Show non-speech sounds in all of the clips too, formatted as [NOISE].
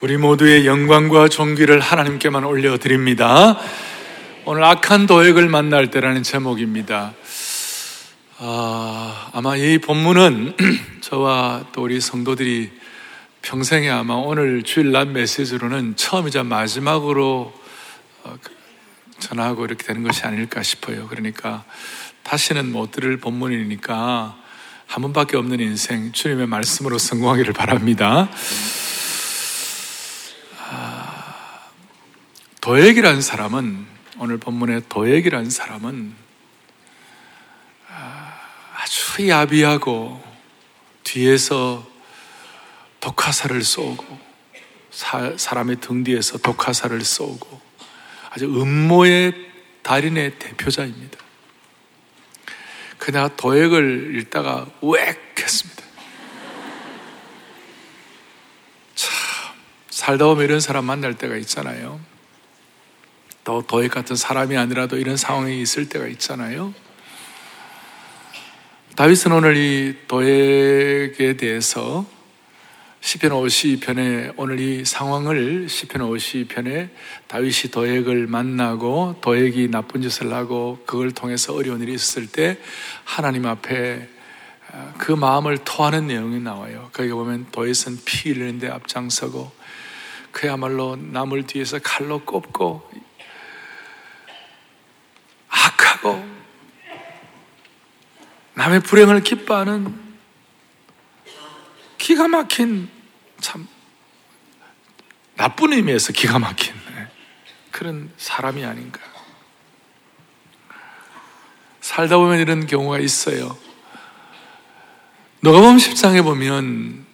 우리 모두의 영광과 존귀를 하나님께만 올려드립니다. 오늘 악한 도액을 만날 때라는 제목입니다. 아, 아마 이 본문은 [CLEARS THROAT] 저와 또 우리 성도들이 평생에 아마 오늘 주일날 메시지로는 처음이자 마지막으로 어, 그 전하고 이렇게 되는 것이 아닐까 싶어요. 그러니까 다시는 못 들을 본문이니까 한 번밖에 없는 인생 주님의 말씀으로 성공하기를 바랍니다. 도액이라는 사람은 오늘 본문의 도액이라는 사람은 아, 아주 야비하고 뒤에서 독화살을 쏘고 사 람의 등 뒤에서 독화살을 쏘고 아주 음모의 달인의 대표자입니다. 그냥 도액을 읽다가 웩 했습니다. 참 살다 보면 이런 사람 만날 때가 있잖아요. 또 도액 같은 사람이 아니라도 이런 상황이 있을 때가 있잖아요. 다윗은 오늘 이 도액에 대해서 시편 52편에 오늘 이 상황을 시편 52편에 다윗이 도액을 만나고 도액이 나쁜 짓을 하고 그걸 통해서 어려운 일이 있었을 때 하나님 앞에 아, 그 마음을 토하는 내용이 나와요. 거기 보면 도액은 피 흘리는데 앞장서고 그야말로 남을 뒤에서 칼로 꼽고 남의 불행을 기뻐하는 기가 막힌 참 나쁜 의미에서 기가 막힌 그런 사람이 아닌가. 살다 보면 이런 경우가 있어요. 너가범 10장에 보면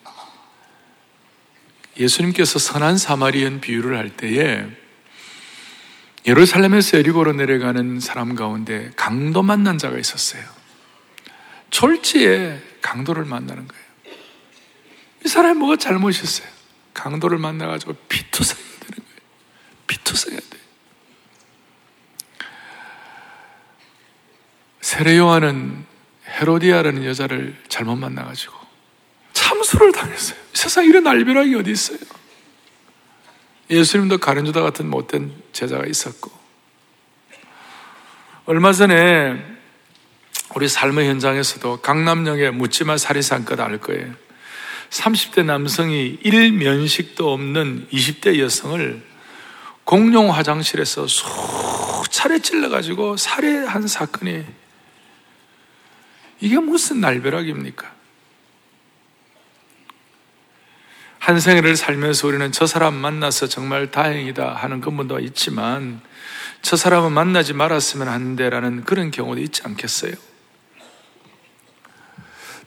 예수님께서 선한 사마리안 비유를 할 때에 예루살렘에서 에리고로 내려가는 사람 가운데 강도 만난 자가 있었어요. 졸지에 강도를 만나는 거예요. 이 사람이 뭐가 잘못이었어요? 강도를 만나가지고 피투성이 되는 거예요. 피투성해야 돼. 세례 요한은 헤로디아라는 여자를 잘못 만나가지고 참수를 당했어요. 세상 이런 알비락이 어디 있어요? 예수님도 가련주다 같은 못된 제자가 있었고 얼마 전에 우리 삶의 현장에서도 강남역에 묻지마 살이산 것알 거예요. 30대 남성이 일면식도 없는 20대 여성을 공용 화장실에서 수차례 찔러가지고 살해한 사건이 이게 무슨 날벼락입니까? 한 생애를 살면서 우리는 저 사람 만나서 정말 다행이다 하는 근본도 있지만 저 사람은 만나지 말았으면 하는데라는 그런 경우도 있지 않겠어요?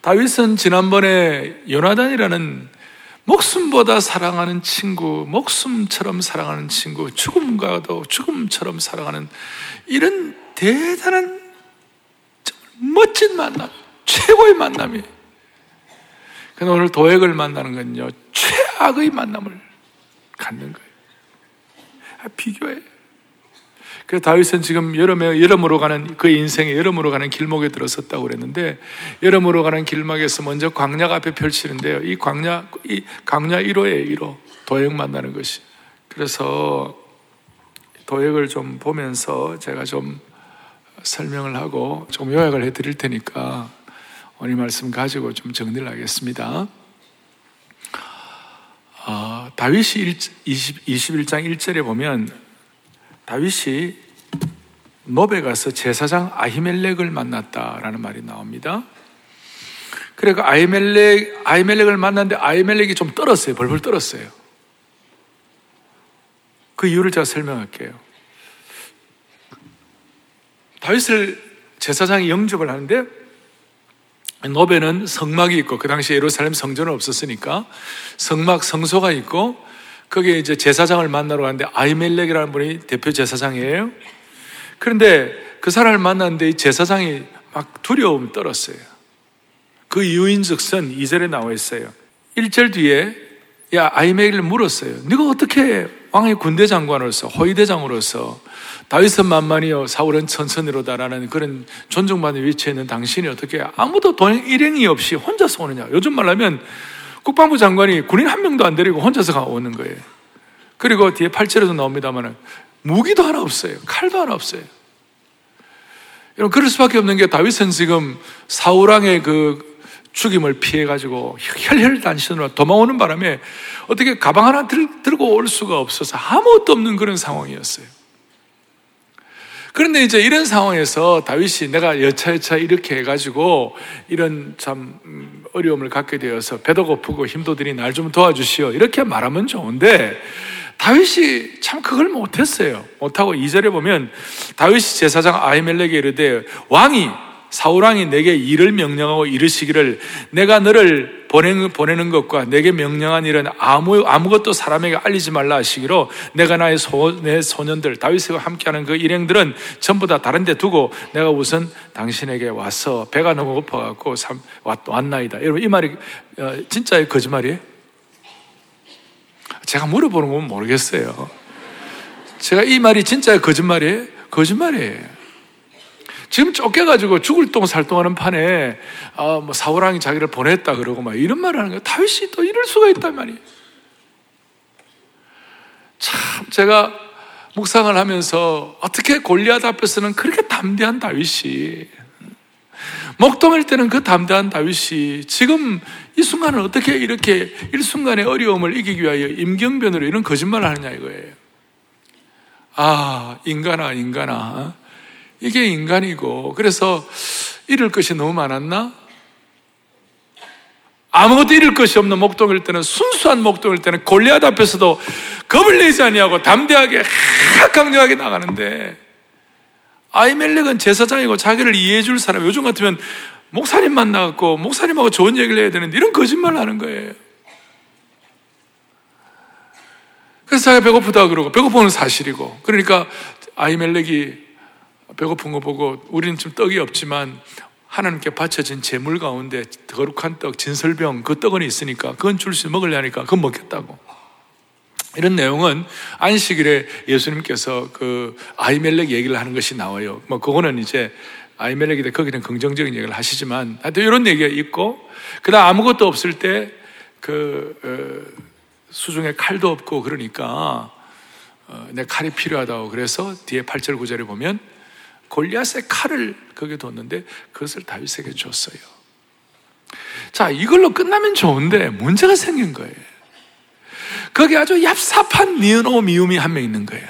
다윗은 지난번에 요나단이라는 목숨보다 사랑하는 친구, 목숨처럼 사랑하는 친구, 죽음과도 죽음처럼 사랑하는 이런 대단한 멋진 만남, 최고의 만남이 근데 오늘 도액을 만나는 건요, 최악의 만남을 갖는 거예요. 아, 비교해. 그래서 다윗은 지금 여름에, 여름으로 가는, 그 인생에 여름으로 가는 길목에 들어섰다고 그랬는데, 여름으로 가는 길막에서 먼저 광야가 앞에 펼치는데요. 이 광야, 이 광야 1호에 1호. 도액 만나는 것이. 그래서 도액을 좀 보면서 제가 좀 설명을 하고 좀 요약을 해 드릴 테니까 오늘 말씀 가지고 좀 정리를 하겠습니다. 어, 다윗이 20, 21장 1절에 보면 다윗이 노베 가서 제사장 아히멜렉을 만났다라는 말이 나옵니다. 그래가 아히멜렉, 아히멜렉을 만났는데 아히멜렉이 좀 떨었어요. 벌벌 떨었어요. 그 이유를 제가 설명할게요. 다윗을 제사장이 영접을 하는데 노베는 성막이 있고 그 당시 예루살렘 성전은 없었으니까 성막 성소가 있고 거기에 이제 제사장을 만나러 가는데 아이멜렉이라는 분이 대표 제사장이에요. 그런데 그 사람을 만났는데 이 제사장이 막 두려움 떨었어요. 그 이유인즉슨 2절에 나와 있어요. 1절 뒤에 야 아이멜을 물었어요. 네가 어떻게 왕의 군대 장관으로서 호위대장으로서 다윗은 만만이요 사울은 천천히로다라는 그런 존중받는 위치에 있는 당신이 어떻게 아무도 돈 일행이 없이 혼자서 오느냐 요즘 말하면 국방부 장관이 군인 한 명도 안 데리고 혼자서 오는 거예요. 그리고 뒤에 8절에도 나옵니다만 무기도 하나 없어요. 칼도 하나 없어요. 여러분, 그럴 수밖에 없는 게 다윗은 지금 사우랑의 그 죽임을 피해 가지고 혈혈단신으로 도망오는 바람에 어떻게 가방 하나 들, 들고 올 수가 없어서 아무것도 없는 그런 상황이었어요. 그런데 이제 이런 상황에서 다윗이 내가 여차여차 이렇게 해가지고 이런 참 음, 어려움을 갖게 되어서 배도 고프고 힘도 들이 날좀 도와주시오. 이렇게 말하면 좋은데 다윗이 참 그걸 못했어요. 못하고 2절에 보면 다윗이 제사장 아히멜렉에 이르되 왕이 사울왕이 내게 일을 명령하고 이르시기를 내가 너를 보내는, 것과 내게 명령한 일은 아무, 아무것도 사람에게 알리지 말라 하시기로 내가 나의 소, 내 소년들 다윗과 함께하는 그 일행들은 전부 다 다른 데 두고 내가 우선 당신에게 와서 배가 너무 고파갖고 왔나이다. 여러분 이 말이 어, 진짜의 거짓말이에요? 제가 물어보는 건 모르겠어요. 제가 이 말이 진짜의 거짓말이에요? 거짓말이에요. 지금 쫓겨가지고 죽을 똥 살 똥하는 판에 아, 뭐 사우랑이 자기를 보냈다 그러고 막 이런 말을 하는 거예요. 다윗이 또 이럴 수가 있단 말이에요. 참 제가 묵상을 하면서 어떻게 골리앗 앞에서는 그렇게 담대한 다윗이 목동일 때는 그 담대한 다윗이 지금 이 순간을 어떻게 이렇게 일순간의 어려움을 이기기 위하여 임경변으로 이런 거짓말을 하느냐 이거예요. 아, 인간아, 인간아. 이게 인간이고, 그래서 잃을 것이 너무 많았나? 아무것도 잃을 것이 없는 목동일 때는 순수한 목동일 때는 골리앗 앞에서도 겁을 내지 아니하고 담대하게 강력하게 나가는데 아이멜렉은 제사장이고 자기를 이해해 줄 사람 요즘 같으면 목사님 만나갖고 목사님하고 좋은 얘기를 해야 되는데 이런 거짓말을 하는 거예요. 그래서 자기가 배고프다 그러고 배고픈 건 사실이고 그러니까 아이멜렉이 배고픈 거 보고 우리는 좀 떡이 없지만 하나님께 바쳐진 재물 가운데 거룩한 떡, 진설병 그 떡은 있으니까 그건 줄 수 먹으려니까 그건 먹겠다고. 이런 내용은 안식일에 예수님께서 그 아이멜렉 얘기를 하는 것이 나와요. 뭐 그거는 이제 아이멜렉에 대해 거기는 긍정적인 얘기를 하시지만 하여튼 이런 얘기가 있고 그다음 아무것도 없을 때그 어, 수중에 칼도 없고 그러니까 어, 내 칼이 필요하다고 그래서 뒤에 8절 9절에 보면 골리앗의 칼을 거기에 뒀는데 그것을 다윗에게 줬어요. 자, 이걸로 끝나면 좋은데 문제가 생긴 거예요. 거기 아주 얍삽한 니은오 미움이 한 명 있는 거예요.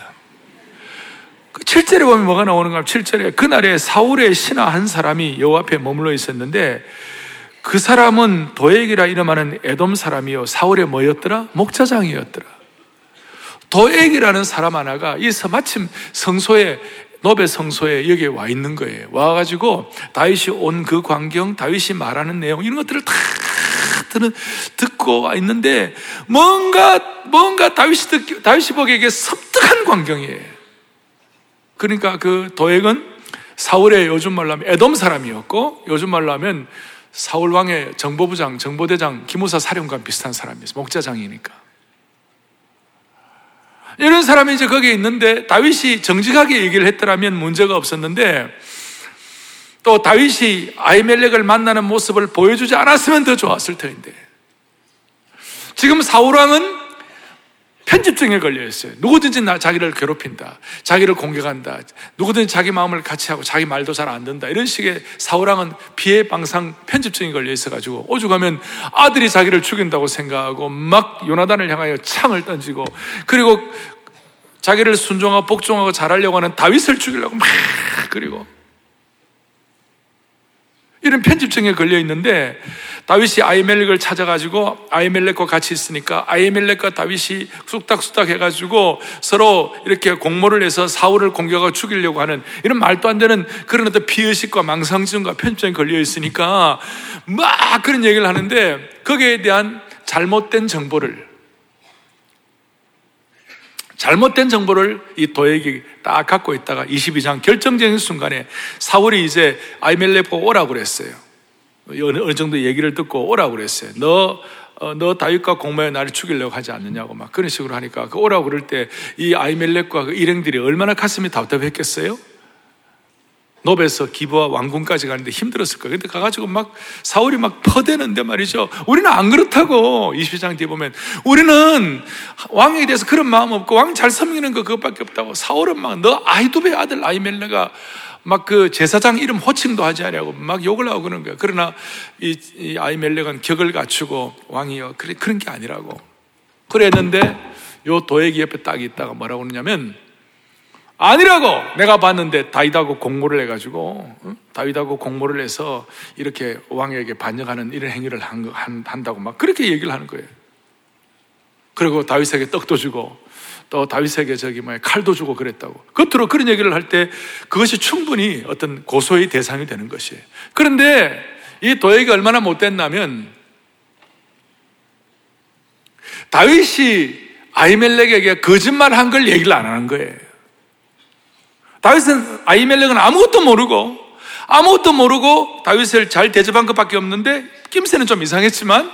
7절에 그 보면 뭐가 나오는가? 7절에 그날에 사울의 신하 한 사람이 여호 앞에 머물러 있었는데 그 사람은 도액이라 이름하는 에돔 사람이요. 사울의 뭐였더라? 목자장이었더라. 도액이라는 사람 하나가 이 마침 성소에 노베 성소에 여기에 와 있는 거예요. 와가지고 다윗이 온 그 광경, 다윗이 말하는 내용 이런 것들을 다 듣는, 듣고 와 있는데 뭔가 뭔가 다윗이 듣, 다윗이 보기에 섭득한 광경이에요. 그러니까 그 도액은 사울의 요즘 말로 하면 에돔 사람이었고 요즘 말로 하면 사울 왕의 정보부장, 정보대장, 기무사 사령관 비슷한 사람이었어요. 목자장이니까. 이런 사람이 이제 거기에 있는데 다윗이 정직하게 얘기를 했더라면 문제가 없었는데 또 다윗이 아이멜렉을 만나는 모습을 보여주지 않았으면 더 좋았을 텐데. 지금 사울왕은 편집증에 걸려 있어요. 누구든지 나 자기를 괴롭힌다. 자기를 공격한다. 누구든지 자기 마음을 같이 하고 자기 말도 잘 안 듣는다. 이런 식의 사울왕은 피해 방상 편집증에 걸려 있어가지고 오죽하면 아들이 자기를 죽인다고 생각하고 막 요나단을 향하여 창을 던지고 그리고 자기를 순종하고 복종하고 잘하려고 하는 다윗을 죽이려고 막 그리고 이런 편집증에 걸려 있는데 다윗이 아이멜렉을 찾아가지고 아이멜렉과 같이 있으니까 아이멜렉과 다윗이 쑥닥쑥닥 해가지고 서로 이렇게 공모를 해서 사울을 공격하고 죽이려고 하는 이런 말도 안 되는 그런 어떤 피의식과 망상증과 편집증에 걸려 있으니까 막 그런 얘기를 하는데 거기에 대한 잘못된 정보를 잘못된 정보를 이 도액이 딱 갖고 있다가 22장 결정적인 순간에 사울이 이제 아이멜렉 보고 오라고 그랬어요. 어느 정도 얘기를 듣고 오라고 그랬어요. 너, 어, 너 다윗과 공모해 나를 죽이려고 하지 않느냐고 막 그런 식으로 하니까 그 오라고 그럴 때 이 아이멜렉과 그 일행들이 얼마나 가슴이 답답했겠어요? 노베에서 기부와 왕궁까지 가는데 힘들었을 거예요. 근데 가가지고 막 사울이 막 퍼대는데 말이죠. 우리는 안 그렇다고 22장 뒤에 보면 우리는 왕에 대해서 그런 마음 없고 왕 잘 섬기는 거 그것밖에 없다고 사울은 막 너 아이두베 아들 아이멜레가 막 그 제사장 이름 호칭도 하지 않냐고 막 욕을 하고 그러는 거예요. 그러나 이, 이 아이멜렉은 격을 갖추고 왕이여 그래 그런 게 아니라고 그랬는데 요 도액이 옆에 딱 있다가 뭐라고 그러냐면 아니라고 내가 봤는데 다윗하고 공모를 해가지고 다윗하고 공모를 해서 이렇게 왕에게 반역하는 이런 행위를 한, 한, 한다고 막 그렇게 얘기를 하는 거예요. 그리고 다윗에게 떡도 주고 또 다윗에게 저기 뭐 칼도 주고 그랬다고. 겉으로 그런 얘기를 할 때 그것이 충분히 어떤 고소의 대상이 되는 것이에요. 그런데 이 도액이 얼마나 못됐냐면 다윗이 아이멜렉에게 거짓말 한 걸 얘기를 안 하는 거예요. 다윗은 아이멜렉은 아무것도 모르고 아무것도 모르고 다윗을 잘 대접한 것밖에 없는데 낌새는 좀 이상했지만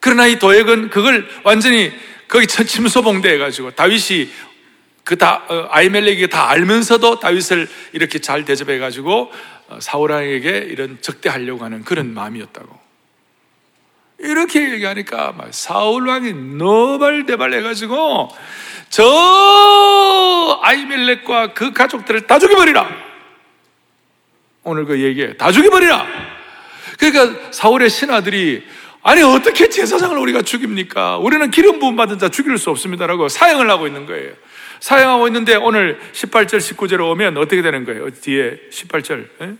그러나 이 도액은 그걸 완전히 거기 침소봉대 해가지고 다윗이 그다 어, 아이멜렉이 다 알면서도 다윗을 이렇게 잘 대접해가지고 어, 사울 왕에게 이런 적대하려고 하는 그런 마음이었다고. 이렇게 얘기하니까 사울 왕이 너발대발 해가지고 저 아이멜렉과 그 가족들을 다 죽여버리라. 오늘 그 얘기에 다 죽여버리라. 그러니까 사울의 신하들이 아니 어떻게 제사장을 우리가 죽입니까? 우리는 기름 부음 받은 자 죽일 수 없습니다라고 사형을 하고 있는 거예요. 사형하고 있는데 오늘 18절 19절에 오면 어떻게 되는 거예요? 뒤에 18절 에?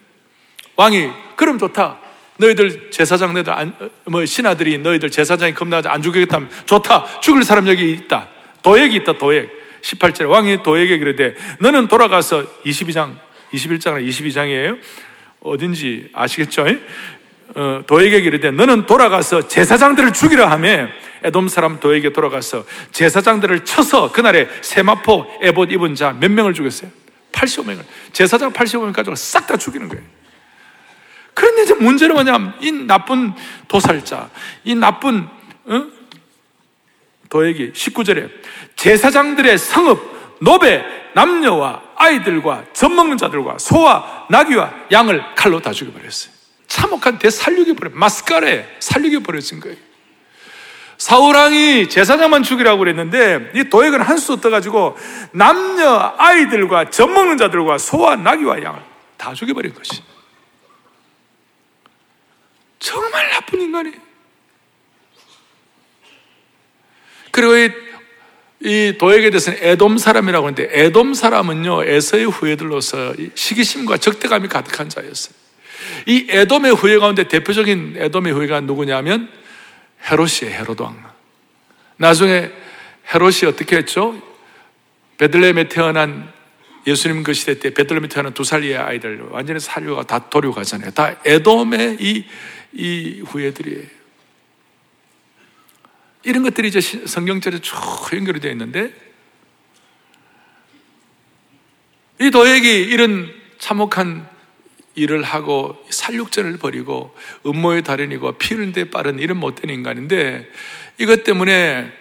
왕이 그럼 좋다. 너희들 제사장 너희들 안, 뭐 신하들이 너희들 제사장이 겁나지 안 죽이겠다면 좋다. 죽을 사람 여기 있다. 도액이 있다, 도액. 18절 왕이 도액에 그러되 너는 돌아가서 22장, 21장은 22장이에요. 어딘지 아시겠죠? 어, 도에게 이르되 너는 돌아가서 제사장들을 죽이라 하며 에돔 사람 도에게 돌아가서 제사장들을 쳐서 그날에 세마포 에봇 입은 자 몇 명을 죽였어요? 85명을 제사장 85명 가지고 싹다 죽이는 거예요. 그런데 이제 문제는 뭐냐면 이 나쁜 도살자, 이 나쁜 어? 도액이 19절에 제사장들의 성읍, 노베, 남녀와 아이들과 젖먹는 자들과 소와 나귀와 양을 칼로 다 죽여버렸어요. 참혹한 대살육이 버려, 마스카레 살육이 버려진 거예요. 사우랑이 제사장만 죽이라고 그랬는데 이 도액은 한 수 떠가지고 남녀 아이들과 젖먹는 자들과 소와 나귀와 양을 다 죽여버린 것이. 정말 나쁜 인간이에요. 그리고 이, 이 도액에 대해서는 에돔 사람이라고 하는데 에돔 사람은요 에서의 후예들로서 시기심과 적대감이 가득한 자였어요. 이 에돔의 후예 가운데 대표적인 에돔의 후예가 누구냐면 헤롯이에요. 헤롯 왕. 나중에 헤롯이 어떻게 했죠? 베들레헴에 태어난 예수님 그 시대 때 베들레헴에 태어난 두 살의 아이들 완전히 살려가 다 도륙하잖아요. 다 에돔의 이, 이 후예들이에요. 이런 것들이 이제 성경절에 쭉 연결이 되어 있는데 이 도액이 이런 참혹한 일을 하고 살육전을 벌이고 음모의 달인이고 피는 데 빠른 이런 못된 인간인데 이것 때문에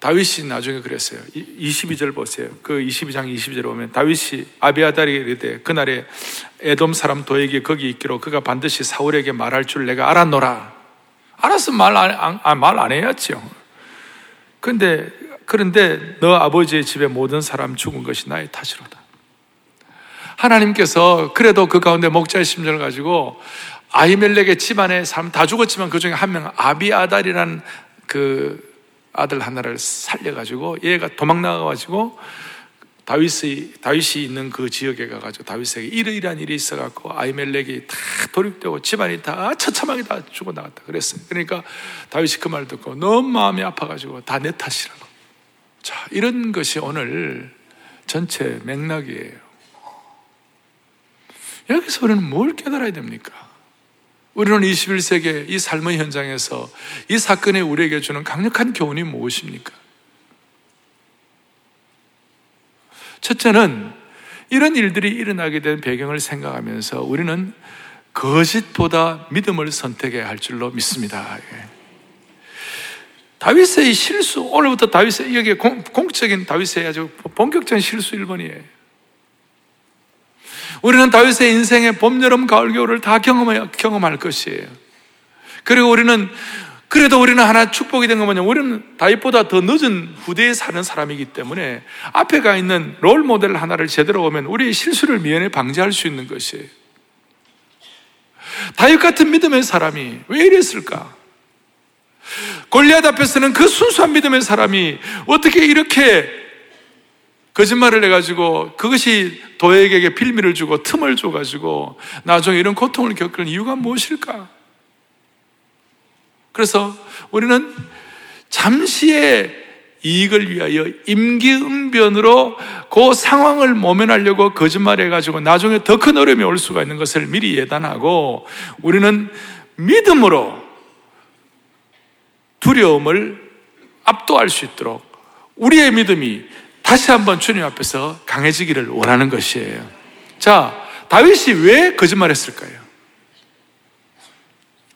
다윗이 나중에 그랬어요. 22절 보세요. 그 22장 22절 보면 다윗이 아비아달이 이르되 그날에 에돔 사람 도에게 거기 있기로 그가 반드시 사울에게 말할 줄 내가 알았노라. 알았으면 말 안, 안, 말안 해야지요. 그런데, 그런데 너 아버지의 집에 모든 사람 죽은 것이 나의 탓이로다. 하나님께서 그래도 그 가운데 목자의 심정을 가지고 아이멜렉의 집안에 사람 다 죽었지만 그 중에 한 명 아비아달이라는 그 아들 하나를 살려가지고 얘가 도망 나가가지고 다윗이, 다윗이 있는 그 지역에 가가지고 다윗에게 이러이러한 일이 있어갖고 아이멜렉이 다 도륙되고 집안이 다 처참하게 다 죽어 나갔다 그랬어요. 그러니까 다윗이 그 말 듣고 너무 마음이 아파가지고 다 내 탓이라고. 자, 이런 것이 오늘 전체 맥락이에요. 여기서 우리는 뭘 깨달아야 됩니까? 우리는 21세기 이 삶의 현장에서 이 사건이 우리에게 주는 강력한 교훈이 무엇입니까? 첫째는 이런 일들이 일어나게 된 배경을 생각하면서 우리는 거짓보다 믿음을 선택해야 할 줄로 믿습니다. 예. 다윗의 실수, 오늘부터 다윗의, 여기 공, 공적인 다윗의 아주 본격적인 실수 1번이에요. 우리는 다윗의 인생의 봄, 여름, 가을, 겨울을 다 경험할, 것이에요. 그리고 우리는 그래도 우리는 하나 축복이 된 건 뭐냐? 우리는 다윗보다 더 늦은 후대에 사는 사람이기 때문에 앞에 가 있는 롤 모델 하나를 제대로 보면 우리의 실수를 미연에 방지할 수 있는 것이에요. 다윗 같은 믿음의 사람이 왜 이랬을까? 골리앗 앞에서는 그 순수한 믿음의 사람이 어떻게 이렇게 거짓말을 해가지고 그것이 도에게 빌미를 주고 틈을 줘가지고 나중에 이런 고통을 겪는 이유가 무엇일까? 그래서 우리는 잠시의 이익을 위하여 임기응변으로 그 상황을 모면하려고 거짓말해가지고 나중에 더 큰 어려움이 올 수가 있는 것을 미리 예단하고 우리는 믿음으로 두려움을 압도할 수 있도록 우리의 믿음이 다시 한번 주님 앞에서 강해지기를 원하는 것이에요. 자, 다윗이 왜 거짓말했을까요?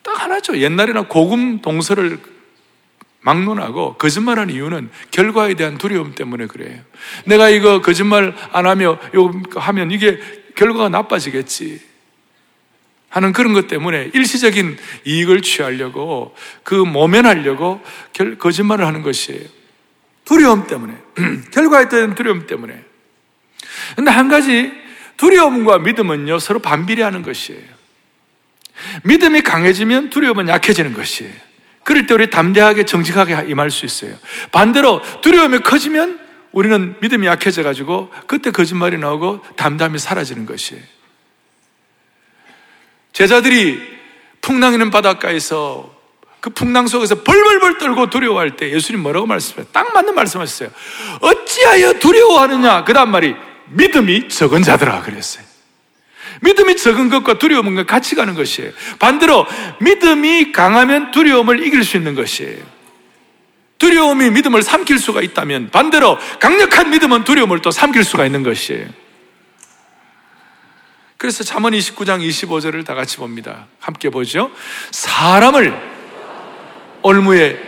딱 하나죠. 옛날에는 고금 동서를 막론하고 거짓말하는 이유는 결과에 대한 두려움 때문에 그래요. 내가 이거 거짓말 안 하며 요 하면 이게 결과가 나빠지겠지. 하는 그런 것 때문에 일시적인 이익을 취하려고 그 모면하려고 거짓말을 하는 것이에요. 두려움 때문에. [CLEARS THROAT] 결과에 대한 두려움 때문에. 근데 한 가지 두려움과 믿음은요 서로 반비례하는 것이에요. 믿음이 강해지면 두려움은 약해지는 것이에요. 그럴 때 우리 담대하게 정직하게 임할 수 있어요. 반대로 두려움이 커지면 우리는 믿음이 약해져 가지고 그때 거짓말이 나오고 담담이 사라지는 것이에요. 제자들이 풍랑 있는 바닷가에서 그 풍랑 속에서 벌벌벌 떨고 두려워할 때 예수님 뭐라고 말씀해요? 딱 맞는 말씀하셨어요. 어찌하여 두려워하느냐? 그 다음 말이 믿음이 적은 자들아 그랬어요. 믿음이 적은 것과 두려움은 같이 가는 것이에요. 반대로 믿음이 강하면 두려움을 이길 수 있는 것이에요. 두려움이 믿음을 삼킬 수가 있다면 반대로 강력한 믿음은 두려움을 또 삼킬 수가 있는 것이에요. 그래서 잠언 29장 25절을 다 같이 봅니다. 함께 보죠. 사람을 올무에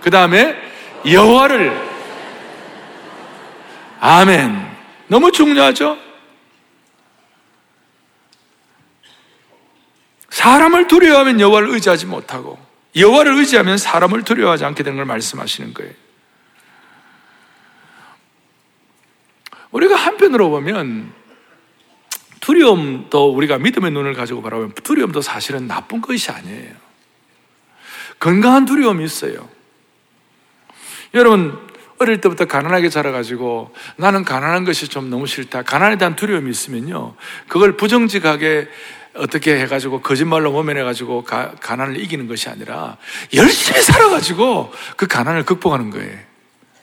그 다음에 여호와를 아멘. 너무 중요하죠? 사람을 두려워하면 여호와를 의지하지 못하고 여호와를 의지하면 사람을 두려워하지 않게 되는 걸 말씀하시는 거예요. 우리가 한편으로 보면 두려움도 우리가 믿음의 눈을 가지고 바라보면 두려움도 사실은 나쁜 것이 아니에요. 건강한 두려움이 있어요. 여러분, 어릴 때부터 가난하게 자라가지고 나는 가난한 것이 좀 너무 싫다. 가난에 대한 두려움이 있으면요. 그걸 부정직하게 어떻게 해가지고 거짓말로 모면해가지고 가, 가난을 이기는 것이 아니라 열심히 살아가지고 그 가난을 극복하는 거예요.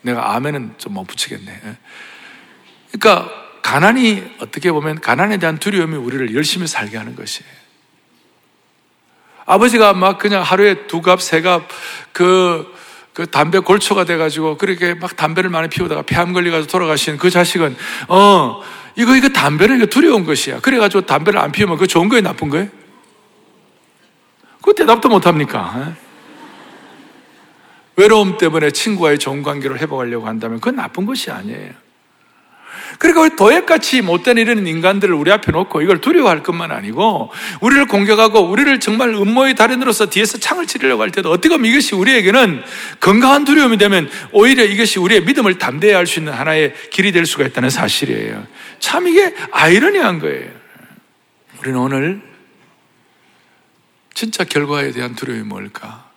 내가 아멘은 좀 못 붙이겠네. 그러니까 가난이 어떻게 보면 가난에 대한 두려움이 우리를 열심히 살게 하는 것이에요. 아버지가 막 그냥 하루에 두 갑, 세 갑, 그, 그 담배 골초가 돼가지고 그렇게 막 담배를 많이 피우다가 폐암 걸려가지고 돌아가신 그 자식은, 어, 이거, 이거 담배는 이거 두려운 것이야. 그래가지고 담배를 안 피우면 그거 좋은 거예요? 나쁜 거예요? 그 대답도 못 합니까? 외로움 때문에 친구와의 좋은 관계를 회복하려고 한다면 그건 나쁜 것이 아니에요. 그러니까 우리 도액같이 못된 이런 인간들을 우리 앞에 놓고 이걸 두려워할 것만 아니고 우리를 공격하고 우리를 정말 음모의 달인으로서 뒤에서 창을 치려고 할 때도 어떻게 보면 이것이 우리에게는 건강한 두려움이 되면 오히려 이것이 우리의 믿음을 담대히 할 수 있는 하나의 길이 될 수가 있다는 사실이에요. 참 이게 아이러니한 거예요. 우리는 오늘 진짜 결과에 대한 두려움이 뭘까?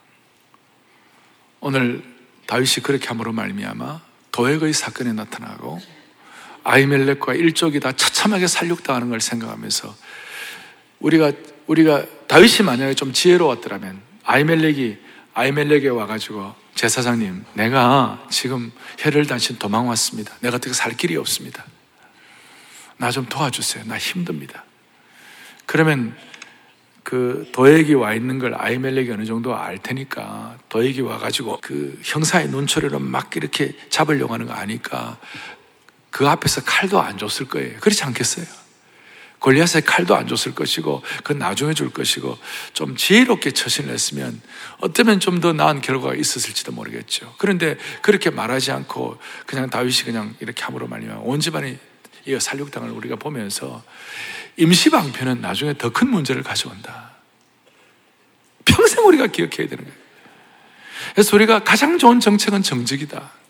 오늘 다윗이 그렇게 함으로 말미암아 도액의 사건에 나타나고 아이멜렉과 일족이 다 처참하게 살육당하는 걸 생각하면서 우리가 우리가 다윗이 만약에 좀 지혜로웠더라면 아이멜렉이 아이멜렉에 와가지고 제사장님 내가 지금 혈을 단신 도망 왔습니다. 내가 어떻게 살 길이 없습니다. 나 좀 도와주세요. 나 힘듭니다. 그러면 그 도액이 와 있는 걸 아이멜렉이 어느 정도 알 테니까 도액이 와가지고 그 형사의 눈초리로 막 이렇게 잡으려고 하는 거 아니까 그 앞에서 칼도 안 줬을 거예요. 그렇지 않겠어요? 골리앗의 칼도 안 줬을 것이고, 그건 나중에 줄 것이고, 좀 지혜롭게 처신을 했으면, 어쩌면 좀 더 나은 결과가 있었을지도 모르겠죠. 그런데 그렇게 말하지 않고, 그냥 다윗이 그냥 이렇게 함으로 말미암아 온 집안이 이 살육당을 우리가 보면서 임시방편은 나중에 더 큰 문제를 가져온다. 평생 우리가 기억해야 되는 거예요. 그래서 우리가 가장 좋은 정책은 정직이다.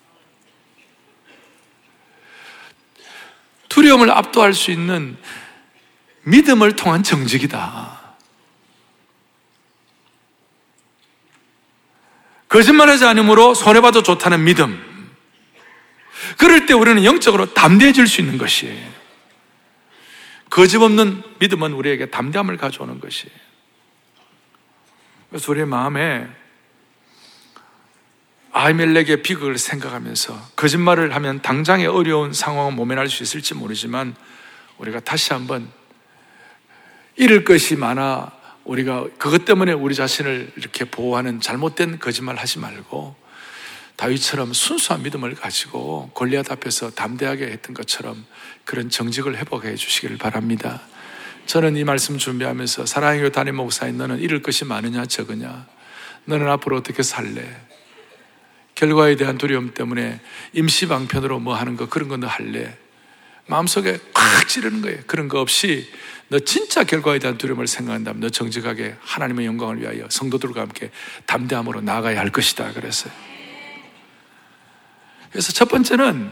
두려움을 압도할 수 있는 믿음을 통한 정직이다. 거짓말하지 않으므로 손해봐도 좋다는 믿음. 그럴 때 우리는 영적으로 담대해질 수 있는 것이에요. 거짓 없는 믿음은 우리에게 담대함을 가져오는 것이에요. 그래서 우리의 마음에 아이멜렉의 비극을 생각하면서 거짓말을 하면 당장의 어려운 상황을 모면할 수 있을지 모르지만 우리가 다시 한번 잃을 것이 많아 우리가 그것 때문에 우리 자신을 이렇게 보호하는 잘못된 거짓말 하지 말고 다윗처럼 순수한 믿음을 가지고 골리앗 앞에서 담대하게 했던 것처럼 그런 정직을 회복해 주시기를 바랍니다. 저는 이 말씀 준비하면서 사랑의 교회 담임 목사인 너는 잃을 것이 많으냐 적으냐 너는 앞으로 어떻게 살래? 결과에 대한 두려움 때문에 임시 방편으로 뭐 하는 거 그런 거 너 할래? 마음속에 콱 찌르는 거예요. 그런 거 없이 너 진짜 결과에 대한 두려움을 생각한다면 너 정직하게 하나님의 영광을 위하여 성도들과 함께 담대함으로 나아가야 할 것이다. 그랬어요. 그래서 첫 번째는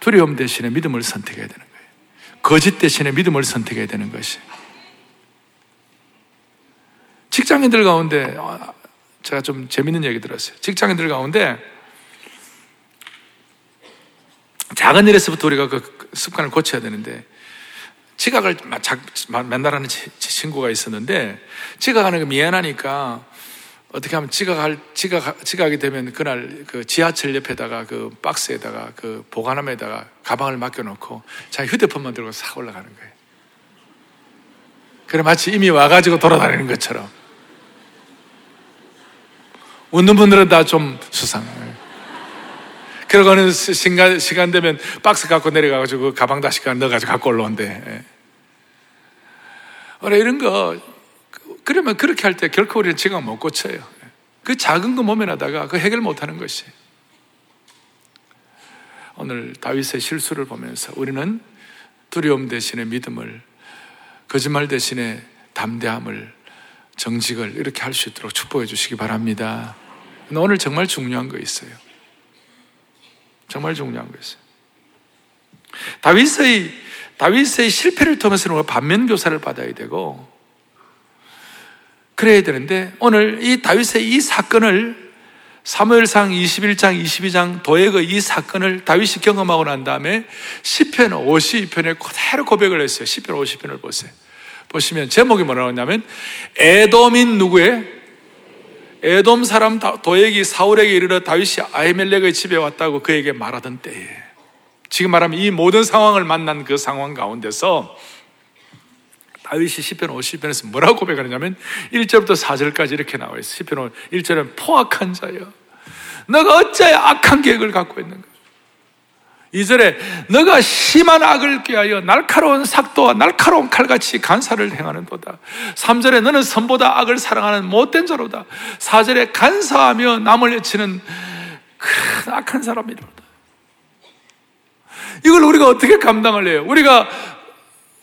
두려움 대신에 믿음을 선택해야 되는 거예요. 거짓 대신에 믿음을 선택해야 되는 것이. 직장인들 가운데 어, 제가 좀 재밌는 얘기 들었어요. 직장인들 가운데 작은 일에서부터 우리가 그 습관을 고쳐야 되는데 지각을 맨날 하는 친구가 있었는데 지각하는 게 미안하니까 어떻게 하면 지각할 지각 지각이 되면 그날 그 지하철 옆에다가 그 박스에다가 그 보관함에다가 가방을 맡겨놓고 자기 휴대폰만 들고 싹 올라가는 거예요. 그래 마치 이미 와가지고 돌아다니는 것처럼. 웃는 분들은 다 좀 수상. 그러고는 시간, 시간 되면 박스 갖고 내려가가지고 그 가방 다시 넣어가지고 갖고 올라온대. 그래, 이런 거, 그러면 그렇게 할 때 결코 우리는 지각 못 고쳐요. 그 작은 거 모면하다가 그 해결 못 하는 것이. 오늘 다윗의 실수를 보면서 우리는 두려움 대신에 믿음을, 거짓말 대신에 담대함을, 정직을 이렇게 할 수 있도록 축복해 주시기 바랍니다. 오늘 정말 중요한 거 있어요. 정말 중요한 거 있어요. 다윗의 다윗의 실패를 통해서 우리가 반면 교사를 받아야 되고 그래야 되는데 오늘 이 다윗의 이 사건을 사무엘상 21장, 22장 도액의 이 사건을 다윗이 경험하고 난 다음에 10편 52편에 그대로 고백을 했어요. 10편 50편을 보세요. 보시면 제목이 뭐라고 하냐면 에돔인 누구의 에돔 사람 도액이 사울에게 이르러 다윗이 아이멜렉의 집에 왔다고 그에게 말하던 때에 지금 말하면 이 모든 상황을 만난 그 상황 가운데서 다윗이 10편 50편에서 뭐라고 고백하느냐면 1절부터 4절까지 이렇게 나와 있어요. 10편 1절은 포악한 자여 너가 어찌하여 악한 계획을 갖고 있는가 2절에 너가 심한 악을 꾀하여 날카로운 삭도와 날카로운 칼같이 간사를 행하는도다. 3절에 너는 선보다 악을 사랑하는 못된 자로다. 4절에 간사하며 남을 해치는 큰 악한 사람이로다. 이걸 우리가 어떻게 감당을 해요? 우리가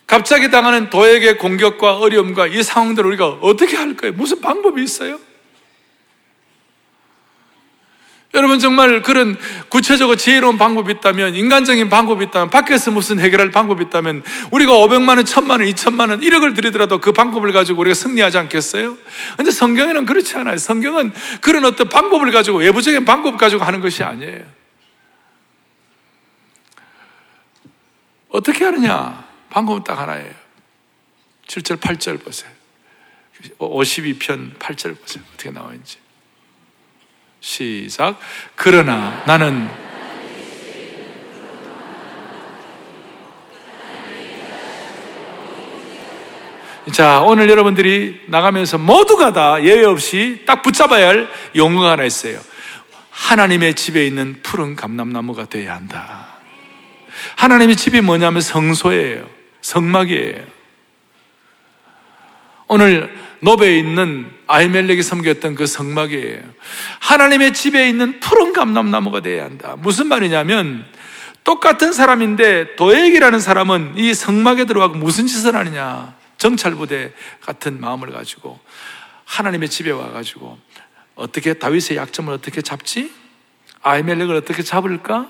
갑자기 당하는 도액의 공격과 어려움과 이 상황들을 우리가 어떻게 할 거예요? 무슨 방법이 있어요? 여러분 정말 그런 구체적으로 지혜로운 방법이 있다면 인간적인 방법이 있다면 밖에서 무슨 해결할 방법이 있다면 우리가 500만 원, 1000만 원, 2000만 원 1억을 들이더라도 그 방법을 가지고 우리가 승리하지 않겠어요? 근데 성경에는 그렇지 않아요. 성경은 그런 어떤 방법을 가지고 외부적인 방법 가지고 하는 것이 아니에요. 어떻게 하느냐? 방법은 딱 하나예요. 7절, 8절 보세요. 52편 8절 보세요. 어떻게 나와 있는지. 시작. 그러나 나는 자, 오늘 여러분들이 나가면서 모두가 다 예외 없이 딱 붙잡아야 할 용어가 하나 있어요. 하나님의 집에 있는 푸른 감람나무가 되어야 한다. 하나님의 집이 뭐냐면 성소예요. 성막이에요. 오늘 노베에 있는 아이멜렉이 섬겼던 그 성막이에요. 하나님의 집에 있는 푸른 감람나무가 되어야 한다. 무슨 말이냐면 똑같은 사람인데 도액이라는 사람은 이 성막에 들어가고 무슨 짓을 하느냐? 정찰부대 같은 마음을 가지고 하나님의 집에 와가지고 어떻게 다윗의 약점을 어떻게 잡지? 아이멜렉을 어떻게 잡을까?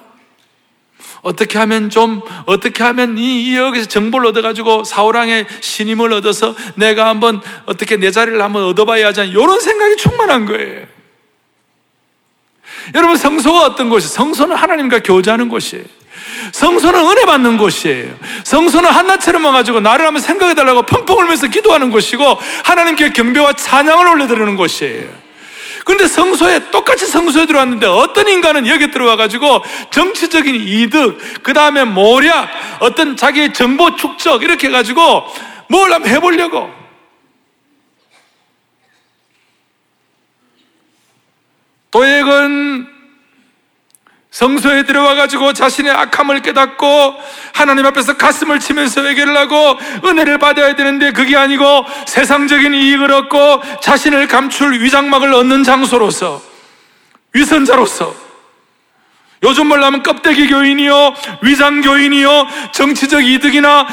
어떻게 하면 좀 어떻게 하면 이, 이 여기서 정보를 얻어가지고 사우랑의 신임을 얻어서 내가 한번 어떻게 내 자리를 한번 얻어봐야 않 이런 생각이 충만한 거예요. 여러분 성소가 어떤 곳이? 성소는 하나님과 교제하는 곳이에요. 성소는 은혜 받는 곳이에요. 성소는 한나처럼 와가지고 나를 한번 생각해달라고 펑펑 울면서 기도하는 곳이고 하나님께 경배와 찬양을 올려드리는 곳이에요. 그런데 성소에 똑같이 성소에 들어왔는데 어떤 인간은 여기 들어와가지고 정치적인 이득, 그 다음에 모략, 어떤 자기의 정보 축적 이렇게 해가지고 뭘 한번 해보려고. 도액은 성소에 들어와 가지고 자신의 악함을 깨닫고 하나님 앞에서 가슴을 치면서 회개를 하고 은혜를 받아야 되는데 그게 아니고 세상적인 이익을 얻고 자신을 감출 위장막을 얻는 장소로서 위선자로서. 요즘 말하면 껍데기 교인이요 위장 교인이요 정치적 이득이나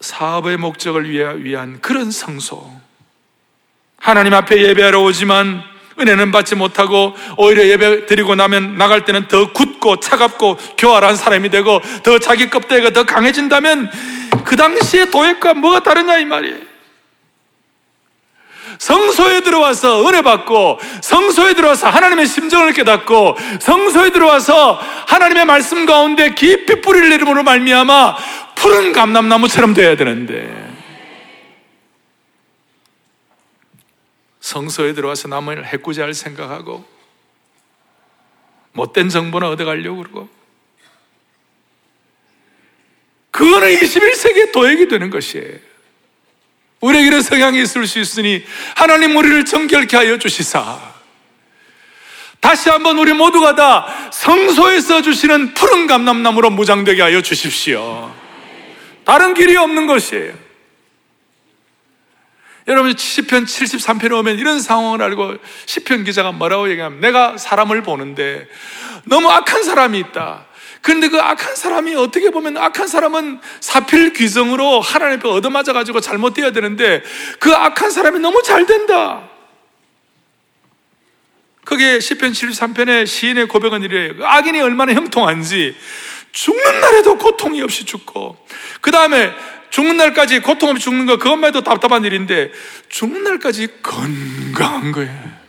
사업의 목적을 위한 그런 성소. 하나님 앞에 예배하러 오지만 은혜는 받지 못하고 오히려 예배 드리고 나면 나갈 때는 더 굳고 차갑고 교활한 사람이 되고 더 자기 껍데기가 더 강해진다면 그 당시에 도액과 뭐가 다르냐 이 말이에요. 성소에 들어와서 은혜 받고 성소에 들어와서 하나님의 심정을 깨닫고 성소에 들어와서 하나님의 말씀 가운데 깊이 뿌리를 내림으로 말미암아 푸른 감람나무처럼 돼야 되는데 성소에 들어와서 남을 해꾸지할 생각하고 못된 정보나 얻어가려고 그러고 그거는 21세기의 도액이 되는 것이에요. 우리에게 이런 성향이 있을 수 있으니 하나님 우리를 정결케 하여 주시사 다시 한번 우리 모두가 다 성소에서 주시는 푸른 감람나무로 무장되게 하여 주십시오. 다른 길이 없는 것이에요. 여러분 시편 73편에 오면 이런 상황을 알고 시편 기자가 뭐라고 얘기하면 내가 사람을 보는데 너무 악한 사람이 있다. 그런데 그 악한 사람이 어떻게 보면 악한 사람은 사필 귀성으로 하나님 앞에 얻어맞아 가지고 잘못되어야 되는데 그 악한 사람이 너무 잘 된다. 그게 시편 73편의 시인의 고백은 이래요. 그 악인이 얼마나 형통한지 죽는 날에도 고통이 없이 죽고 그 다음에 죽는 날까지 고통 없이 죽는 거 그것만 해도 답답한 일인데 죽는 날까지 건강한 거예요.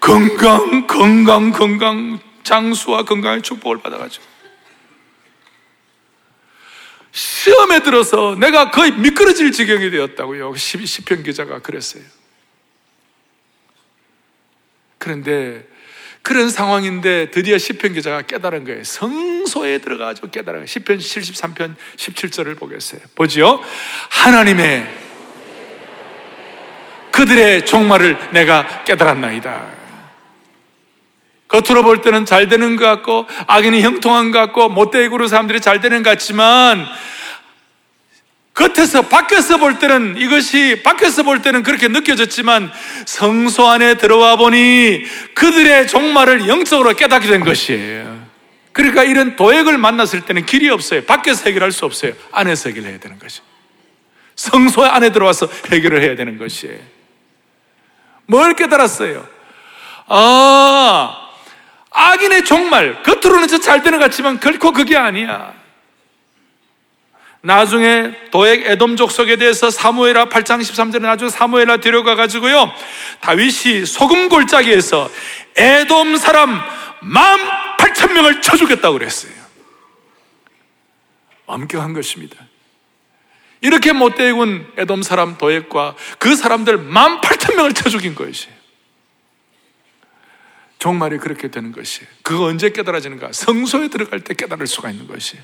건강, 건강, 건강, 장수와 건강의 축복을 받아가지고. 시험에 들어서 내가 거의 미끄러질 지경이 되었다고요. 시편 기자가 그랬어요. 그런데 그런 상황인데 드디어 시편 기자가 깨달은 거예요. 성소에 들어가지고 깨달은 거예요. 시편 73편 17절을 보겠어요. 보지요? 하나님의 그들의 종말을 내가 깨달았나이다. 겉으로 볼 때는 잘 되는 것 같고 악인이 형통한 것 같고 못되고 사람들이 잘 되는 것 같지만 겉에서 밖에서 볼 때는 이것이 밖에서 볼 때는 그렇게 느껴졌지만 성소 안에 들어와 보니 그들의 종말을 영적으로 깨닫게 된 것이에요. 그러니까 이런 도액을 만났을 때는 길이 없어요. 밖에서 해결할 수 없어요. 안에서 해결해야 되는 것이. 성소 안에 들어와서 해결을 해야 되는 것이에요. 뭘 깨달았어요? 아, 악인의 종말, 겉으로는 잘 되는 것 같지만 결코 그게 아니야. 나중에 도액 에돔 족속에 대해서 사무엘하 8장 13절에 나중에 사무엘하 데려가 가지고요. 다윗이 소금 골짜기에서 에돔 사람 만 8천 명을 쳐 죽였다고 그랬어요. 엄격한 것입니다. 이렇게 못되게 군 에돔 사람 도액과 그 사람들 만 8천 명을 쳐 죽인 것이에요. 종말이 그렇게 되는 것이에요. 그거 언제 깨달아지는가? 성소에 들어갈 때 깨달을 수가 있는 것이에요.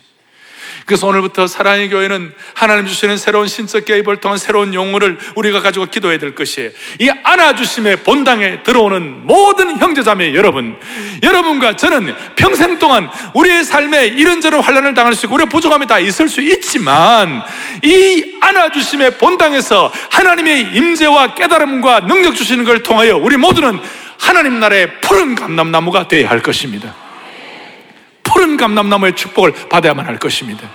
그래서 오늘부터 사랑의 교회는 하나님 주시는 새로운 신적 개입을 통한 새로운 용어를 우리가 가지고 기도해야 될 것이에요. 이 안아주심의 본당에 들어오는 모든 형제자매 여러분, 여러분과 저는 평생 동안 우리의 삶에 이런저런 환란을 당할 수 있고 우리의 부족함이 다 있을 수 있지만 이 안아주심의 본당에서 하나님의 임재와 깨달음과 능력 주시는 걸 통하여 우리 모두는 하나님 나라의 푸른 감람나무가 되어야 할 것입니다. 감람나무의 축복을 받아야만 할 것입니다.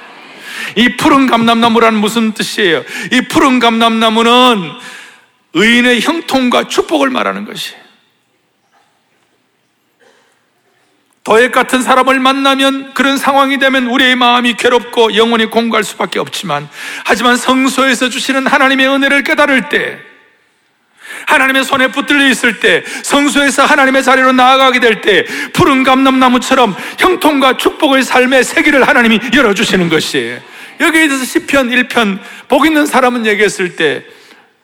이 푸른 감람나무란 무슨 뜻이에요? 이 푸른 감람나무는 의인의 형통과 축복을 말하는 것이에요. 더액 같은 사람을 만나면 그런 상황이 되면 우리의 마음이 괴롭고 영원히 공고할 수밖에 없지만 하지만 성소에서 주시는 하나님의 은혜를 깨달을 때 하나님의 손에 붙들려 있을 때 성소에서 하나님의 자리로 나아가게 될 때 푸른 감람나무처럼 형통과 축복의 삶의 세계를 하나님이 열어주시는 것이에요 여기에 대해서 시편 1편 복 있는 사람은 얘기했을 때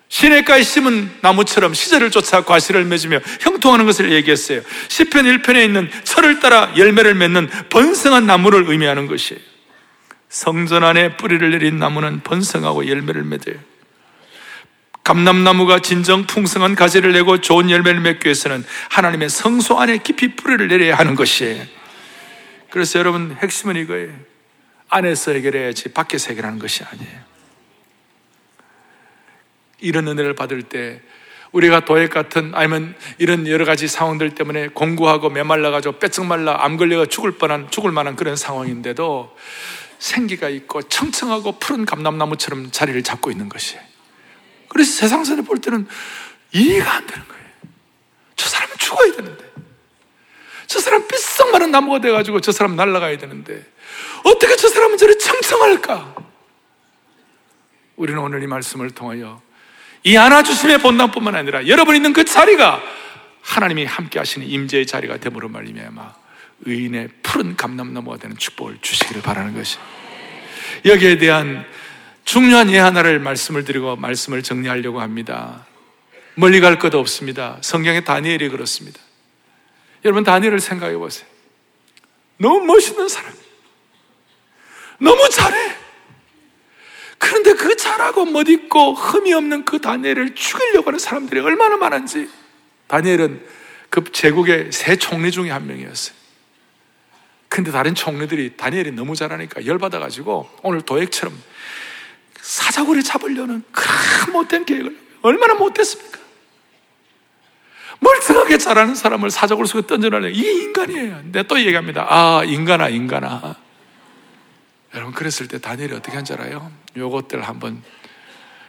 시냇가에 심은 나무처럼 시절을 쫓아 과실을 맺으며 형통하는 것을 얘기했어요. 시편 1편에 있는 철을 따라 열매를 맺는 번성한 나무를 의미하는 것이에요. 성전 안에 뿌리를 내린 나무는 번성하고 열매를 맺어요. 감남나무가 진정 풍성한 가지를 내고 좋은 열매를 맺기 위해서는 하나님의 성소 안에 깊이 뿌리를 내려야 하는 것이에요. 그래서 여러분 핵심은 이거예요. 안에서 해결해야지 밖에서 해결하는 것이 아니에요. 이런 은혜를 받을 때 우리가 도액 같은 아니면 이런 여러 가지 상황들 때문에 공구하고 메말라가지고 빼쩍 말라 암 걸려가 죽을 뻔한 죽을 만한 그런 상황인데도 생기가 있고 청청하고 푸른 감람나무처럼 자리를 잡고 있는 것이. 그래서 세상 선에 볼 때는 이해가 안 되는 거예요. 저 사람은 죽어야 되는데. 저 사람 삐썩 마른 나무가 돼가지고 저 사람 날아가야 되는데. 어떻게 저 사람은 저리 청청할까? 우리는 오늘 이 말씀을 통하여 이 안아주심의 본당뿐만 아니라 여러분 있는 그 자리가 하나님이 함께 하시는 임재의 자리가 되므로 말미암아 의인의 푸른 감남나무가 되는 축복을 주시기를 바라는 것이 여기에 대한 중요한 예 하나를 말씀을 드리고 말씀을 정리하려고 합니다. 멀리 갈 것도 없습니다. 성경의 다니엘이 그렇습니다. 여러분 다니엘을 생각해 보세요. 너무 멋있는 사람. 너무 잘해. 그런데 그 잘하고 멋있고 흠이 없는 그 다니엘을 죽이려고 하는 사람들이 얼마나 많은지 다니엘은 그 제국의 세 총리 중에 한 명이었어요. 근데 다른 총리들이 다니엘이 너무 잘하니까 열받아가지고 오늘 도액처럼 사자고를 잡으려는 그런 못된 계획을 얼마나 못했습니까? 멀쩡하게 잘하는 사람을 사자고를 속에 던져놓으려 이 인간이에요. 내가 또 얘기합니다. 아, 인간아, 인간아. 여러분 그랬을 때 다니엘이 어떻게 한 줄 알아요? 요것들 한번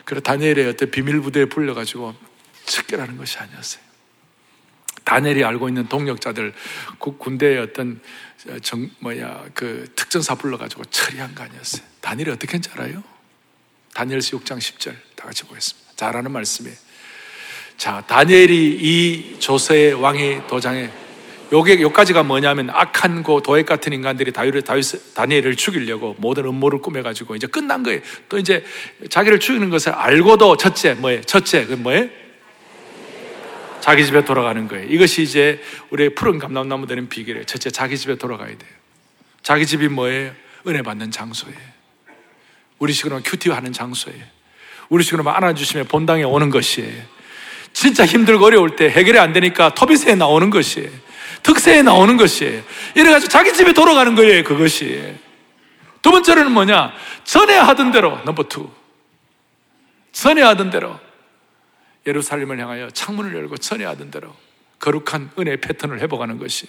그래 다니엘의 어떤 비밀 부대에 불려가지고 척결하는 것이 아니었어요. 다니엘이 알고 있는 동력자들 군대의 어떤 정 뭐야 그 특전사 불러가지고 처리한 거 아니었어요. 다니엘이 어떻게 한줄 알아요? 다니엘서 6장 10절 다 같이 보겠습니다. 잘하는 말씀이에요. 자 다니엘이 이 조세의 왕의 도장에 요게 요까지가 뭐냐면 악한 고 도액 같은 인간들이 다윗 다니엘을 죽이려고 모든 음모를 꾸며 가지고 이제 끝난 거예요. 또 이제 자기를 죽이는 것을 알고도 첫째 뭐예요? 첫째 그 뭐예요? 자기 집에 돌아가는 거예요. 이것이 이제 우리의 푸른 감람나무 되는 비결이에요. 첫째 자기 집에 돌아가야 돼요. 자기 집이 뭐예요? 은혜 받는 장소예요. 우리식으로 QT 하는 장소예요. 우리식으로 안아주심 본당에 오는 것이에요. 진짜 힘들고 어려울 때 해결이 안 되니까 토비새에 나오는 것이에요. 특새에 나오는 것이에요. 이래가지고 자기 집에 돌아가는 거예요, 그것이. 두 번째로는 뭐냐? 전에 하던 대로, number two. 전에 하던 대로. 예루살렘을 향하여 창문을 열고 전에 하던 대로 거룩한 은혜 패턴을 회복하는 것이.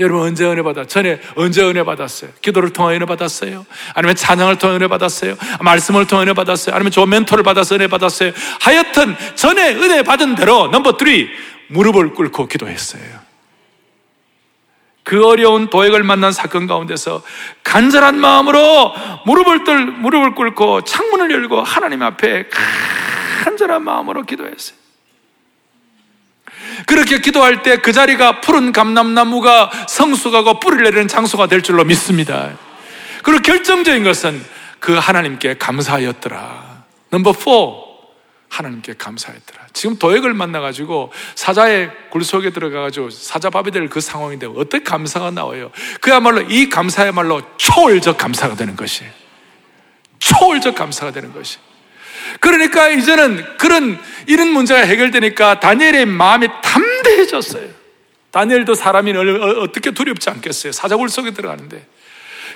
여러분 언제 은혜 받아? 전에 언제 은혜 받았어요? 기도를 통해 은혜 받았어요? 아니면 찬양을 통해 은혜 받았어요? 말씀을 통해 은혜 받았어요? 아니면 좋은 멘토를 받아서 은혜 받았어요? 하여튼 전에 은혜 받은 대로 넘버 3 무릎을 꿇고 기도했어요. 그 어려운 도액을 만난 사건 가운데서 간절한 마음으로 무릎을 들, 무릎을 꿇고 창문을 열고 하나님 앞에 간절한 마음으로 기도했어요. 그렇게 기도할 때 그 자리가 푸른 감람나무가 성숙하고 뿌리를 내리는 장소가 될 줄로 믿습니다. 그리고 결정적인 것은 그 하나님께 감사하였더라. 넘버 4. 하나님께 감사했더라. 지금 도액을 만나가지고 사자의 굴 속에 들어가가지고 사자밥이 될 그 상황인데 어떻게 감사가 나와요? 그야말로 이 감사야말로 초월적 감사가 되는 것이 초월적 감사가 되는 것이 그러니까 이제는 그런 이런 문제가 해결되니까 다니엘의 마음이 담대해졌어요. 다니엘도 사람이 어, 어떻게 두렵지 않겠어요? 사자굴 속에 들어가는데.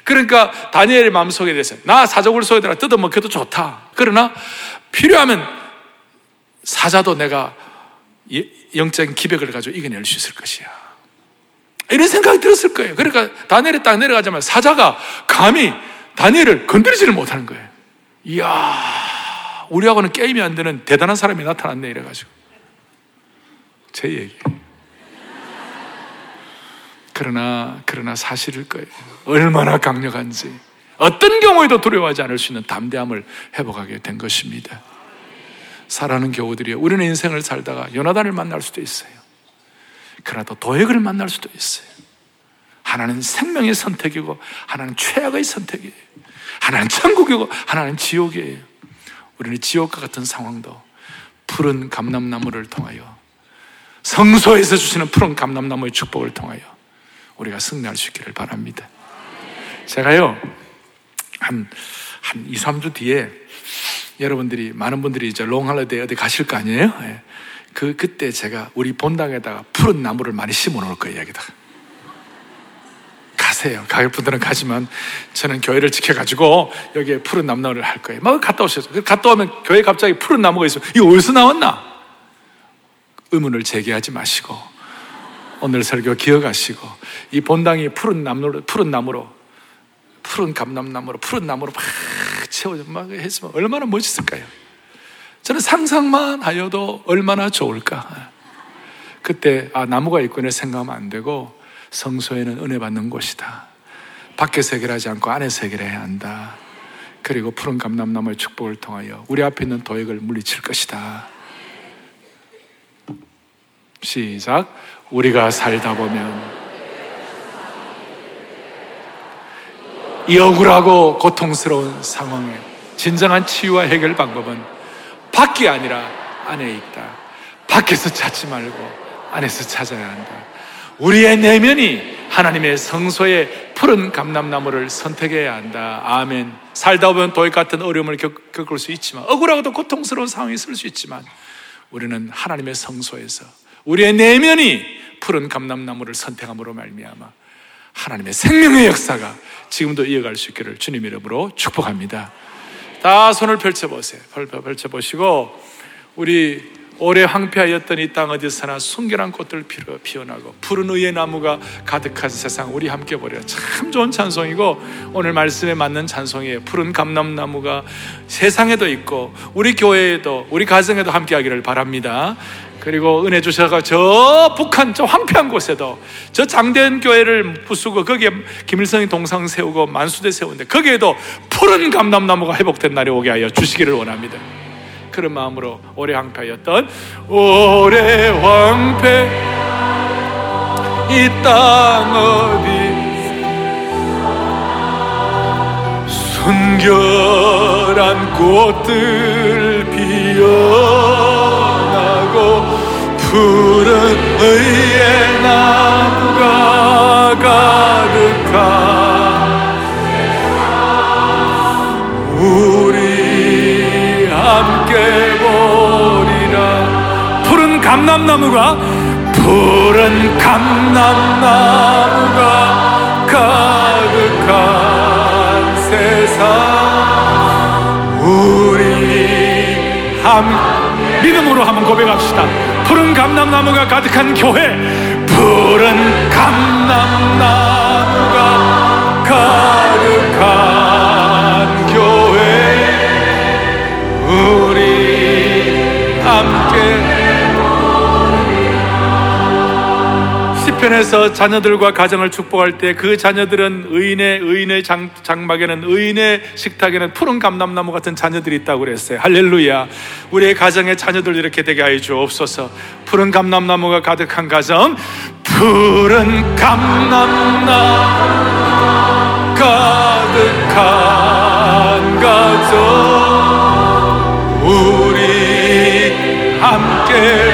그러니까 다니엘의 마음속에 대해서 나 사자굴 속에 들어가 뜯어먹혀도 좋다. 그러나 필요하면 사자도 내가 영적인 기백을 가지고 이겨낼 수 있을 것이야. 이런 생각이 들었을 거예요. 그러니까 다니엘이 딱 내려가자마자 사자가 감히 다니엘을 건드리지를 못하는 거예요. 이야, 우리하고는 게임이 안 되는 대단한 사람이 나타났네 이래가지고 제 얘기. 그러나 그러나 사실일 거예요. 얼마나 강력한지 어떤 경우에도 두려워하지 않을 수 있는 담대함을 회복하게 된 것입니다. 사랑하는 교우들이요. 우리는 인생을 살다가 요나단을 만날 수도 있어요. 그러나 또 도액을 만날 수도 있어요. 하나는 생명의 선택이고 하나는 최악의 선택이에요. 하나는 천국이고 하나는 지옥이에요. 우리는 지옥과 같은 상황도 푸른 감람나무를 통하여 성소에서 주시는 푸른 감람나무의 축복을 통하여 우리가 승리할 수 있기를 바랍니다. 제가요, 한, 한 2, 3주 뒤에 여러분들이, 많은 분들이 이제 long holiday 어디 가실 거 아니에요? 예. 그, 그때 제가 우리 본당에다가 푸른 나무를 많이 심어 놓을 거예요, 여기다가. 가세요. 가실 분들은 가지만 저는 교회를 지켜가지고 여기에 푸른 나무를 할 거예요. 막 갔다 오셔서. 갔다 오면 교회 갑자기 푸른 나무가 있으면 이거 어디서 나왔나? 의문을 제기하지 마시고 오늘 설교 기억하시고 이 본당이 푸른 나무로, 푸른 나무로 푸른 감람나무로 푸른 나무로 막 채워져 막 했으면 얼마나 멋있을까요? 저는 상상만 하여도 얼마나 좋을까. 그때 아 나무가 있구나 생각하면 안 되고 성소에는 은혜 받는 곳이다. 밖에서 해결하지 않고 안에서 해결해야 한다. 그리고 푸른 감람나무의 축복을 통하여 우리 앞에 있는 도액을 물리칠 것이다. 시작. 우리가 살다 보면 이 억울하고 고통스러운 상황에 진정한 치유와 해결 방법은 밖이 아니라 안에 있다. 밖에서 찾지 말고 안에서 찾아야 한다. 우리의 내면이 하나님의 성소의 푸른 감람나무를 선택해야 한다. 아멘. 살다 보면 도액 같은 어려움을 겪, 겪을 수 있지만, 억울하고도 고통스러운 상황이 있을 수 있지만, 우리는 하나님의 성소에서 우리의 내면이 푸른 감람나무를 선택함으로 말미암아 하나님의 생명의 역사가 지금도 이어갈 수 있기를 주님 이름으로 축복합니다. 다 손을 펼쳐보세요. 펼쳐보시고, 우리 오래 황폐하였던 이 땅 어디서나 순결한 꽃들 피어나고 푸른 의의 나무가 가득한 세상 우리 함께 보려. 참 좋은 찬송이고 오늘 말씀에 맞는 찬송이에요. 푸른 감람나무가 세상에도 있고 우리 교회에도 우리 가정에도 함께 하기를 바랍니다. 그리고 은혜 주셔서 저 북한 저 황폐한 곳에도 저 장대한 교회를 부수고 거기에 김일성이 동상 세우고 만수대 세우는데 거기에도 푸른 감람나무가 회복된 날이 오게 하여 주시기를 원합니다 그런 마음으로 오래 황폐였던 오래 황폐 이 땅 어디 순결한 꽃들 피어나고 푸른 의의 나무가 가득한 보리라 푸른 감람나무가 푸른 감람나무가 가득한 세상 우리 함께 믿음으로 한번 고백합시다. 푸른 감람나무가 가득한 교회, 푸른 감람나무가 가득한 시편에서 자녀들과 가정을 축복할 때 그 자녀들은 의인의 의인의 장, 장막에는 의인의 식탁에는 푸른 감람나무 같은 자녀들이 있다고 그랬어요. 할렐루야. 우리의 가정의 자녀들 이렇게 되게 하여 주옵소서. 푸른 감람나무가 가득한 가정, 푸른 감람나무 가득한 가정, 우리 함께 보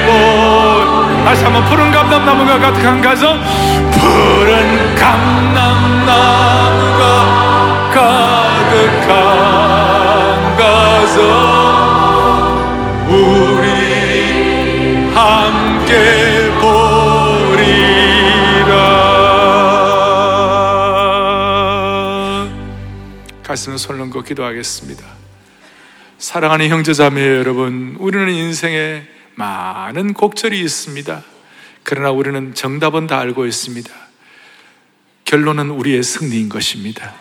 다시 한번 푸른 감람나무가 가득한 가정. 푸른 감람나무가 가득한 가정. 우리 함께 손 얹고 기도하겠습니다. 사랑하는 형제자매 여러분 우리는 인생에 많은 곡절이 있습니다. 그러나 우리는 정답은 다 알고 있습니다. 결론은 우리의 승리인 것입니다.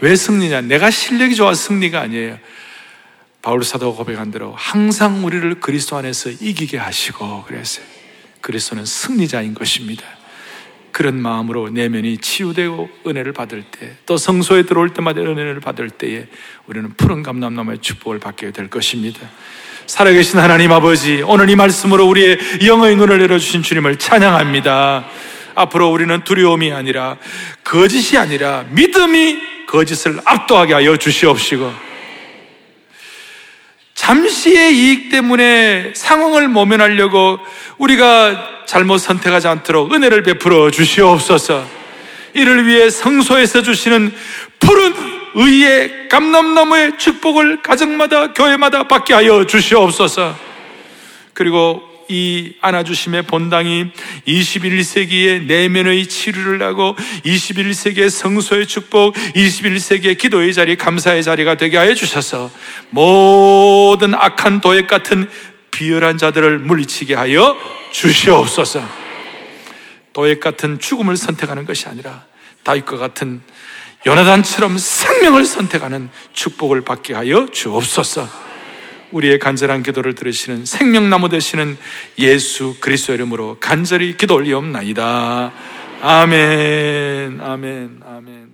왜 승리냐? 내가 실력이 좋아 승리가 아니에요. 바울 사도가 고백한 대로 항상 우리를 그리스도 안에서 이기게 하시고 그랬어요. 그리스도는 승리자인 것입니다. 그런 마음으로 내면이 치유되고 은혜를 받을 때, 또 성소에 들어올 때마다 은혜를 받을 때에 우리는 푸른 감람나무의 축복을 받게 될 것입니다. 살아계신 하나님 아버지, 오늘 이 말씀으로 우리의 영의 눈을 열어주신 주님을 찬양합니다. 앞으로 우리는 두려움이 아니라 거짓이 아니라 믿음이 거짓을 압도하게 하여 주시옵시고 잠시의 이익 때문에 상황을 모면하려고 우리가 잘못 선택하지 않도록 은혜를 베풀어 주시옵소서. 이를 위해 성소에서 주시는 푸른 의의 감남나무의 축복을 가정마다 교회마다 받게 하여 주시옵소서. 그리고 이 안아주심의 본당이 21세기의 내면의 치료를 하고 21세기의 성소의 축복, 21세기의 기도의 자리, 감사의 자리가 되게 하여 주셔서 모든 악한 도액 같은 비열한 자들을 물리치게 하여 주시옵소서. 도액 같은 죽음을 선택하는 것이 아니라 다윗과 같은 요나단처럼 생명을 선택하는 축복을 받게 하여 주옵소서. 우리의 간절한 기도를 들으시는 생명나무 되시는 예수 그리스도 이름으로 간절히 기도 올리옵나이다. 아멘, 아멘, 아멘.